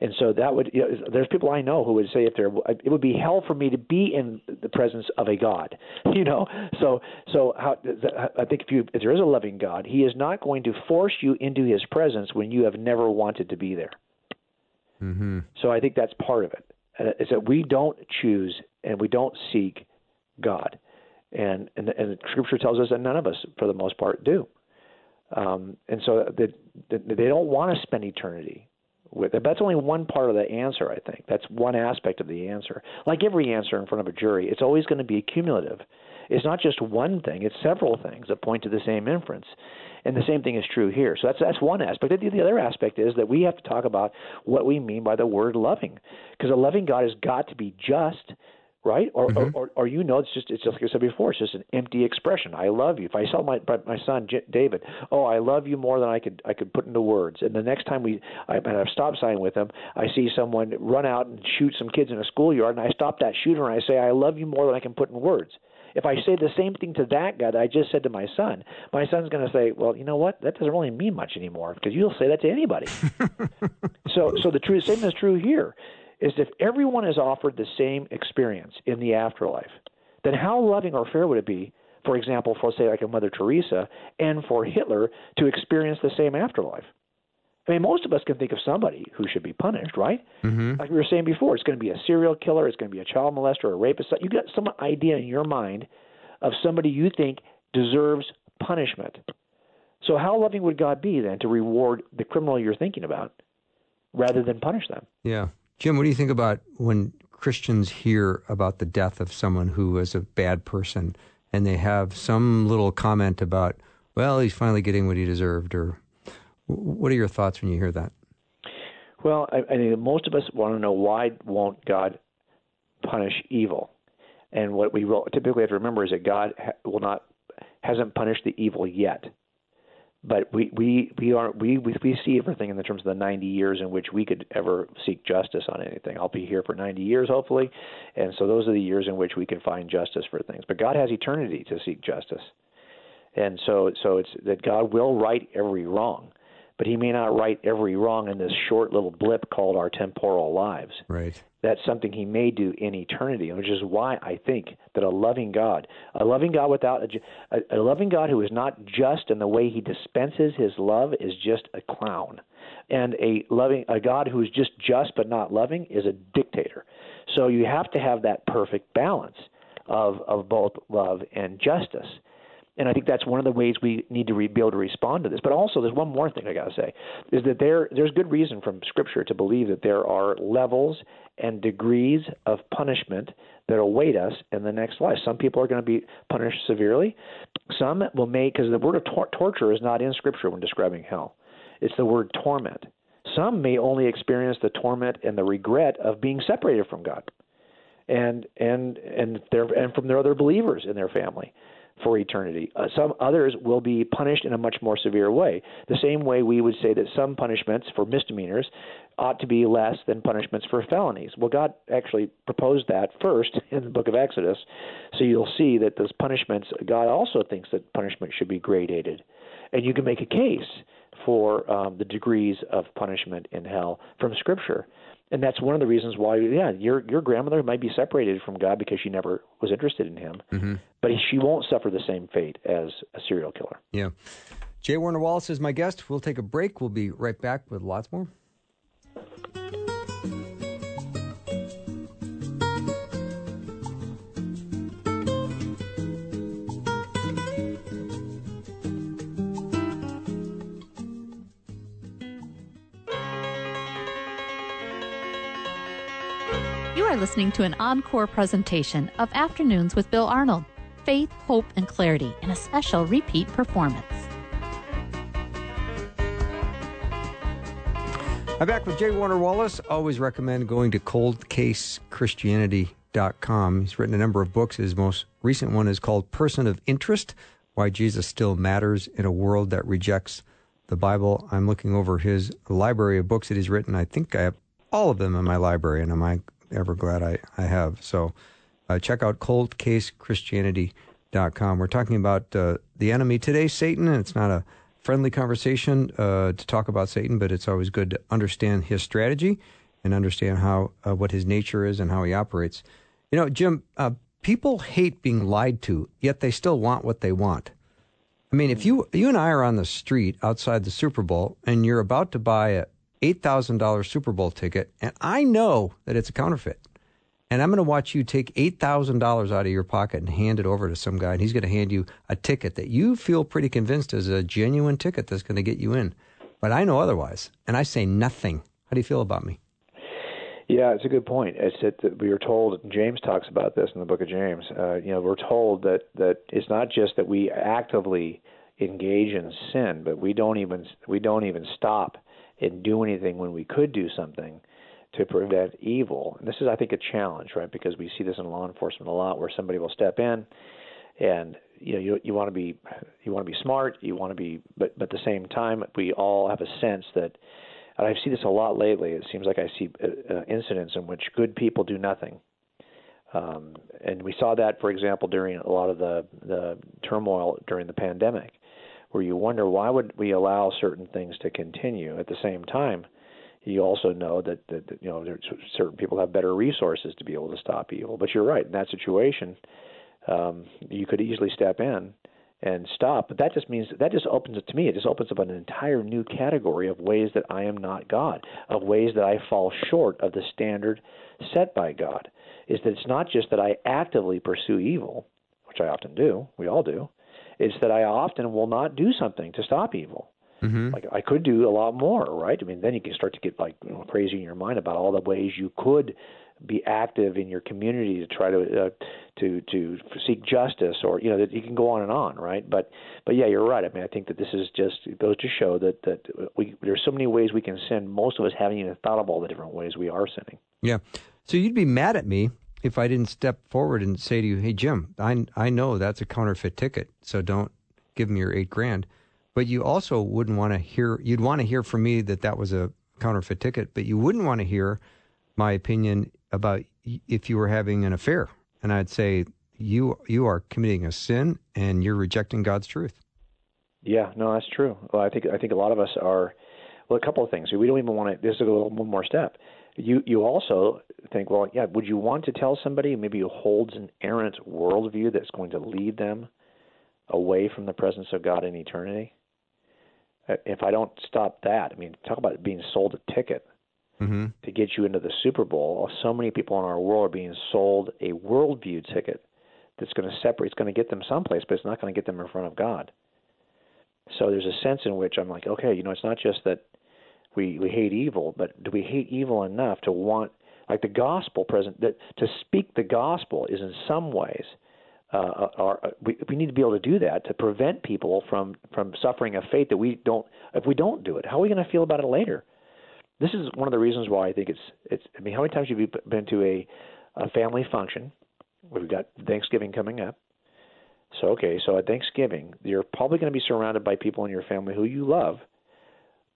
Speaker 2: And so that would you know, there's people I know who would say if there it would be hell for me to be in the presence of a God, *laughs* you know. So so how I think if you if there is a loving God, He is not going to force you into His presence when you have never wanted to be there. Mm-hmm. So I think that's part of it. Is that we don't choose and we don't seek God, and and, and Scripture tells us that none of us, for the most part, do. Um, and so that they don't want to spend eternity with it. But that's only one part of the answer, I think. That's one aspect of the answer. Like every answer in front of a jury, it's always going to be cumulative. It's not just one thing, it's several things that point to the same inference. And the same thing is true here. So that's that's one aspect. The other aspect is that we have to talk about what we mean by the word loving. Because a loving God has got to be just right? Or, mm-hmm. or, or, or, you know, it's just it's just like I said before, it's just an empty expression. I love you. If I tell my my son J- David, oh, I love you more than I could I could put into words, and the next time we I have a stop sign with him, I see someone run out and shoot some kids in a schoolyard, and I stop that shooter and I say, I love you more than I can put in words. If I say the same thing to that guy that I just said to my son, my son's going to say, "Well, you know what? That doesn't really mean much anymore because you'll say that to anybody." *laughs* so, so the true same is true here is if everyone is offered the same experience in the afterlife, then how loving or fair would it be, for example, for say like a Mother Teresa and for Hitler to experience the same afterlife? I mean, most of us can think of somebody who should be punished, right? Mm-hmm. Like we were saying before, it's going to be a serial killer, it's going to be a child molester, a rapist. You got some idea in your mind of somebody you think deserves punishment. So, how loving would God be then to reward the criminal you're thinking about rather than punish them?
Speaker 1: Yeah. Jim, what do you think about when Christians hear about the death of someone who was a bad person and they have some little comment about, well, he's finally getting what he deserved, or what are your thoughts when you hear that?
Speaker 2: Well, I, I think most of us want to know why won't God punish evil? And what we typically have to remember is that God will not hasn't punished the evil yet but we we we are we we see everything in the terms of the 90 years in which we could ever seek justice on anything. I'll be here for 90 years hopefully, and so those are the years in which we can find justice for things. But God has eternity to seek justice, and so so it's that God will right every wrong, but He may not right every wrong in this short little blip called our temporal lives.
Speaker 1: Right
Speaker 2: that's something he may do in eternity, which is why I think that a loving God, a loving God without a, a, loving God who is not just in the way he dispenses his love is just a clown, and a loving a God who is just just but not loving is a dictator. So you have to have that perfect balance of of both love and justice. And I think that's one of the ways we need to re- be able to respond to this. But also, there's one more thing I got to say: is that there there's good reason from Scripture to believe that there are levels and degrees of punishment that await us in the next life. Some people are going to be punished severely. Some will make because the word of tor- torture is not in Scripture when describing hell. It's the word torment. Some may only experience the torment and the regret of being separated from God, and and and their and from their other believers in their family for eternity. Uh, some others will be punished in a much more severe way. The same way we would say that some punishments for misdemeanors ought to be less than punishments for felonies. Well, God actually proposed that first *laughs* in the book of Exodus. So you'll see that those punishments, God also thinks that punishment should be gradated. And you can make a case for um, the degrees of punishment in hell from Scripture and that's one of the reasons why yeah your your grandmother might be separated from god because she never was interested in him. Mm-hmm. but she won't suffer the same fate as a serial killer.
Speaker 1: Yeah. J. Warner Wallace is my guest. We'll take a break. We'll be right back with lots more
Speaker 3: listening to an encore presentation of Afternoons with Bill Arnold Faith, Hope, and Clarity in a special repeat performance.
Speaker 1: I'm back with J. Warner Wallace. Always recommend going to coldcasechristianity.com. He's written a number of books. His most recent one is called Person of Interest Why Jesus Still Matters in a World That Rejects the Bible. I'm looking over his library of books that he's written. I think I have all of them in my library, and I'm ever glad I, I have. So uh, check out coldcasechristianity.com. We're talking about uh, the enemy today, Satan, and it's not a friendly conversation uh, to talk about Satan, but it's always good to understand his strategy and understand how uh, what his nature is and how he operates. You know, Jim, uh, people hate being lied to, yet they still want what they want. I mean, if you you and I are on the street outside the Super Bowl and you're about to buy a eight thousand dollar Super Bowl ticket, and I know that it's a counterfeit, and I'm going to watch you take $8,000 out of your pocket and hand it over to some guy, and he's going to hand you a ticket that you feel pretty convinced is a genuine ticket that's going to get you in. But I know otherwise, and I say nothing. How do you feel about me?
Speaker 2: Yeah, it's a good point. It's that we are told. James talks about this in the book of James. Uh, you know, we're told that that it's not just that we actively engage in sin, but we don't even we don't even stop and do anything when we could do something to prevent evil. And this is, I think, a challenge, right? Because we see this in law enforcement a lot, where somebody will step in, and you know, you you want to be you want to be smart, you want to be, but but at the same time, we all have a sense that. And I see this a lot lately. It seems like I see uh, uh, incidents in which good people do nothing, um, and we saw that, for example, during a lot of the the turmoil during the pandemic, where you wonder why would we allow certain things to continue at the same time you also know that, that, that you know certain people have better resources to be able to stop evil. But you're right in that situation, um, you could easily step in and stop. But that just means that just opens it to me. It just opens up an entire new category of ways that I am not God, of ways that I fall short of the standard set by God. Is that it's not just that I actively pursue evil, which I often do. We all do. It's that I often will not do something to stop evil. Mm-hmm. Like I could do a lot more, right? I mean, then you can start to get like you know, crazy in your mind about all the ways you could be active in your community to try to uh, to to seek justice, or you know that you can go on and on, right? But but yeah, you're right. I mean, I think that this is just it goes to show that that we there's so many ways we can sin. Most of us haven't even thought of all the different ways we are sinning.
Speaker 1: Yeah. So you'd be mad at me if I didn't step forward and say to you, "Hey, Jim, I I know that's a counterfeit ticket, so don't give me your eight grand." but you also wouldn't want to hear you'd want to hear from me that that was a counterfeit ticket but you wouldn't want to hear my opinion about if you were having an affair. And i'd say you you are committing a sin and you're rejecting god's truth.
Speaker 2: Yeah no that's true. Well i think i think a lot of us are well a couple of things. We don't even want to this is a little one more step you you also think well yeah would you want to tell somebody maybe who holds an errant worldview that's going to lead them away from the presence of god in eternity if I don't stop that, I mean, talk about being sold a ticket mm-hmm. to get you into the Super Bowl. So many people in our world are being sold a worldview ticket that's going to separate. It's going to get them someplace, but it's not going to get them in front of God. So there's a sense in which I'm like, okay, you know, it's not just that we we hate evil, but do we hate evil enough to want like the gospel present that to speak the gospel is in some ways uh, are, we, we need to be able to do that to prevent people from from suffering a fate that we don't. If we don't do it, how are we going to feel about it later? This is one of the reasons why I think it's it's. I mean, how many times have you been to a a family function? We've got Thanksgiving coming up. So okay, so at Thanksgiving, you're probably going to be surrounded by people in your family who you love,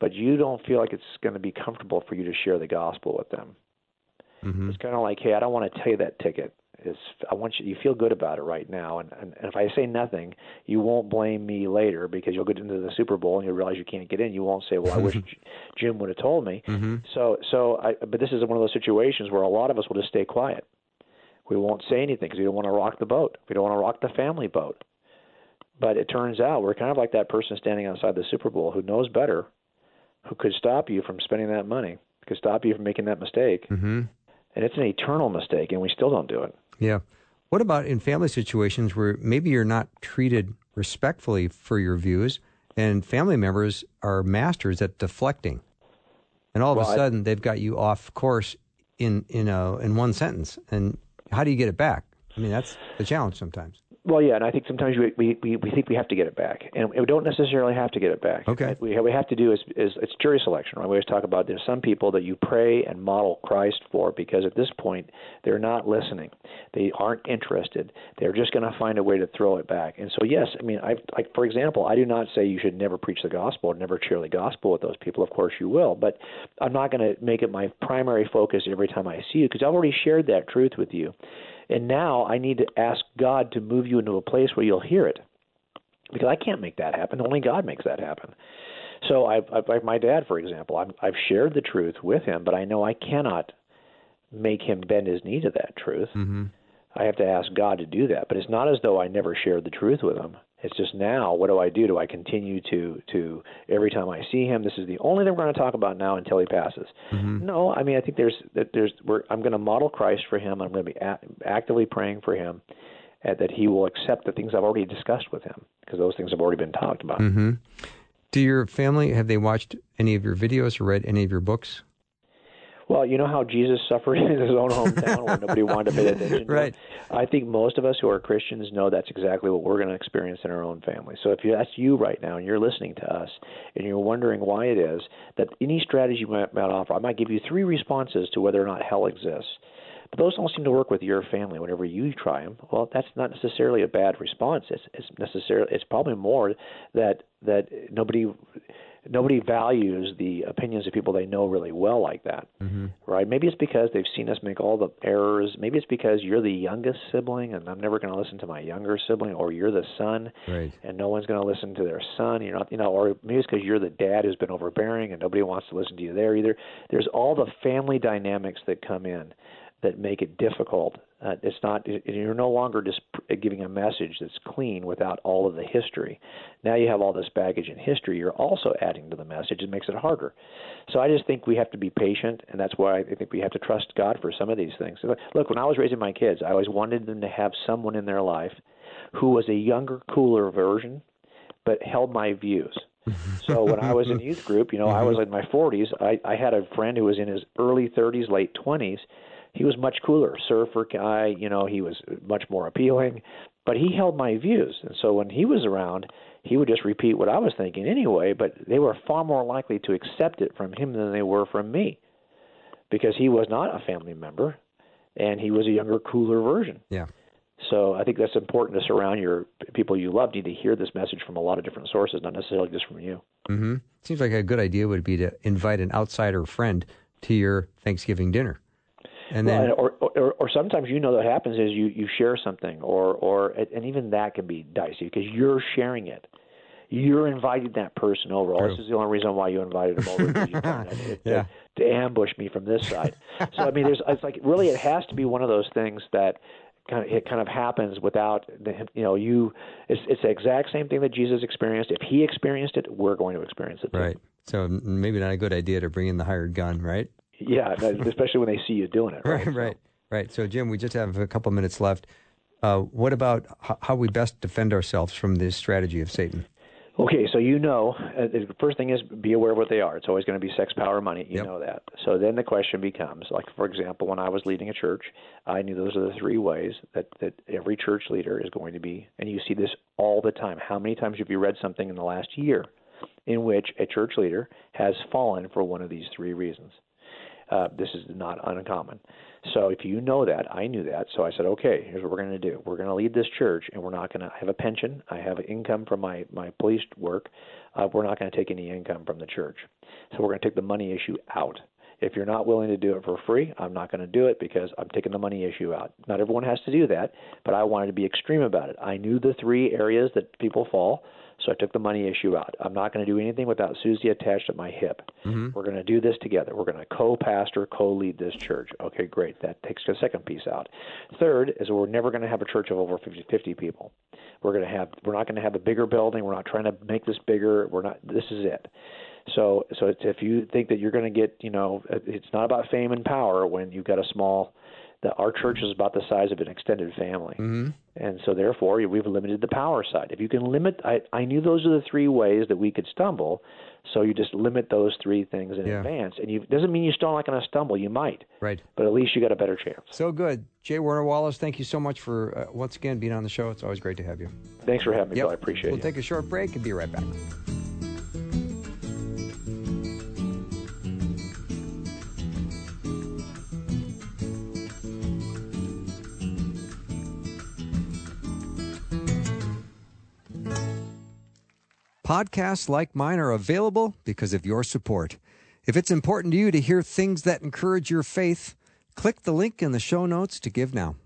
Speaker 2: but you don't feel like it's going to be comfortable for you to share the gospel with them. Mm-hmm. It's kind of like, hey, I don't want to tell you that ticket is I want you you feel good about it right now and, and and if I say nothing you won't blame me later because you'll get into the Super Bowl and you'll realize you can't get in you won't say well I wish *laughs* Jim would have told me mm-hmm. so so I but this is one of those situations where a lot of us will just stay quiet we won't say anything because we don't want to rock the boat we don't want to rock the family boat but it turns out we're kind of like that person standing outside the Super Bowl who knows better who could stop you from spending that money could stop you from making that mistake mm-hmm. and it's an eternal mistake and we still don't do it
Speaker 1: yeah. What about in family situations where maybe you're not treated respectfully for your views and family members are masters at deflecting? And all of well, a sudden I, they've got you off course in in a in one sentence, and how do you get it back? I mean, that's the challenge sometimes.
Speaker 2: Well, yeah, and I think sometimes we, we, we think we have to get it back, and we don't necessarily have to get it back.
Speaker 1: Okay.
Speaker 2: What we, we have to do is, is it's jury selection. Right? We always talk about there's some people that you pray and model Christ for because at this point they're not listening, they aren't interested. They're just going to find a way to throw it back. And so, yes, I mean, I like for example, I do not say you should never preach the gospel or never share the gospel with those people. Of course, you will, but I'm not going to make it my primary focus every time I see you because I've already shared that truth with you. And now I need to ask God to move you into a place where you'll hear it. Because I can't make that happen. Only God makes that happen. So I've, I've like my dad, for example, I'm, I've shared the truth with him, but I know I cannot make him bend his knee to that truth.
Speaker 1: Mm-hmm.
Speaker 2: I have to ask God to do that. But it's not as though I never shared the truth with him. It's just now, what do I do? Do I continue to to every time I see him? This is the only thing we're going to talk about now until he passes.
Speaker 1: Mm-hmm.
Speaker 2: No, I mean I think there's that there's we're, I'm going to model Christ for him. I'm going to be actively praying for him, and that he will accept the things I've already discussed with him because those things have already been talked about.
Speaker 1: Mm-hmm. Do your family have they watched any of your videos or read any of your books?
Speaker 2: Well, you know how Jesus suffered *laughs* in his own hometown where nobody wanted to pay *laughs* attention to
Speaker 1: Right.
Speaker 2: I think most of us who are Christians know that's exactly what we're going to experience in our own family. So if you, that's you right now and you're listening to us and you're wondering why it is that any strategy you might, might offer, I might give you three responses to whether or not hell exists. But those don't seem to work with your family whenever you try them. Well, that's not necessarily a bad response. It's, it's necessarily it's probably more that that nobody nobody values the opinions of people they know really well like that,
Speaker 1: mm-hmm.
Speaker 2: right? Maybe it's because they've seen us make all the errors. Maybe it's because you're the youngest sibling, and I'm never going to listen to my younger sibling, or you're the son,
Speaker 1: Right.
Speaker 2: and no one's going to listen to their son. You're not, you know, or maybe it's because you're the dad who's been overbearing, and nobody wants to listen to you there either. There's all the family dynamics that come in that make it difficult. Uh, it's not you're no longer just giving a message that's clean without all of the history. Now you have all this baggage and history. You're also adding to the message. It makes it harder. So I just think we have to be patient, and that's why I think we have to trust God for some of these things. Look, when I was raising my kids, I always wanted them to have someone in their life who was a younger, cooler version, but held my views. *laughs* so when I was in youth group, you know, I was in my 40s. I, I had a friend who was in his early 30s, late 20s he was much cooler, surfer guy. You know, he was much more appealing, but he held my views. And so when he was around, he would just repeat what I was thinking anyway. But they were far more likely to accept it from him than they were from me, because he was not a family member, and he was a younger, cooler version.
Speaker 1: Yeah.
Speaker 2: So I think that's important to surround your people you love need to hear this message from a lot of different sources, not necessarily just from you.
Speaker 1: Mm-hmm. Seems like a good idea would be to invite an outsider friend to your Thanksgiving dinner. And then,
Speaker 2: well, or, or or sometimes you know what happens is you you share something, or or and even that can be dicey because you're sharing it. You're inviting that person over. Oh, this is the only reason why you invited them over. *laughs* to,
Speaker 1: yeah.
Speaker 2: to ambush me from this side. so I mean, there's it's like really it has to be one of those things that kind of it kind of happens without the, you know you it's it's the exact same thing that Jesus experienced. If he experienced it, we're going to experience it. Too.
Speaker 1: Right. So maybe not a good idea to bring in the hired gun, right?
Speaker 2: Yeah, especially when they see you doing it. *laughs*
Speaker 1: Right,
Speaker 2: right,
Speaker 1: right, right. So, Jim, we just have a couple minutes left. Uh, what about how we best defend ourselves from this strategy of Satan?
Speaker 2: Okay, so you know, uh, the first thing is be aware of what they are. It's always going to be sex, power, money. You
Speaker 1: yep.
Speaker 2: know that. So then the question becomes, like for example, when I was leading a church, I knew those are the three ways that that every church leader is going to be, and you see this all the time. How many times have you read something in the last year in which a church leader has fallen for one of these three reasons? Uh, this is not uncommon. So if you know that, I knew that. So I said, okay, here's what we're going to do. We're going to lead this church, and we're not going to have a pension. I have income from my my police work. Uh, we're not going to take any income from the church. So we're going to take the money issue out. If you're not willing to do it for free, I'm not going to do it because I'm taking the money issue out. Not everyone has to do that, but I wanted to be extreme about it. I knew the three areas that people fall. So I took the money issue out. I'm not going to do anything without Susie attached at my hip.
Speaker 1: Mm-hmm.
Speaker 2: We're going to do this together. We're going to co-pastor, co-lead this church. Okay, great. That takes the second piece out. Third is we're never going to have a church of over 50, 50 people. We're going to have. We're not going to have a bigger building. We're not trying to make this bigger. We're not. This is it. So, so it's, if you think that you're going to get, you know, it's not about fame and power when you've got a small that our church is about the size of an extended family,
Speaker 1: mm-hmm.
Speaker 2: and so therefore we've limited the power side. If you can limit, I, I knew those are the three ways that we could stumble. So you just limit those three things in
Speaker 1: Yeah.
Speaker 2: advance, and you doesn't mean you're still not going to stumble. You might,
Speaker 1: Right.
Speaker 2: but at least you got a better chance.
Speaker 1: So good. J. Warner Wallace, thank you so much for uh, once again being on the show. It's always great to have you.
Speaker 2: Thanks for having me,
Speaker 1: Yep.
Speaker 2: Bill. I appreciate it.
Speaker 1: We'll
Speaker 2: it.
Speaker 1: take a short break and be right back. Podcasts like mine are available because of your support. If it's important to you to hear things that encourage your faith, click the link in the show notes to give now.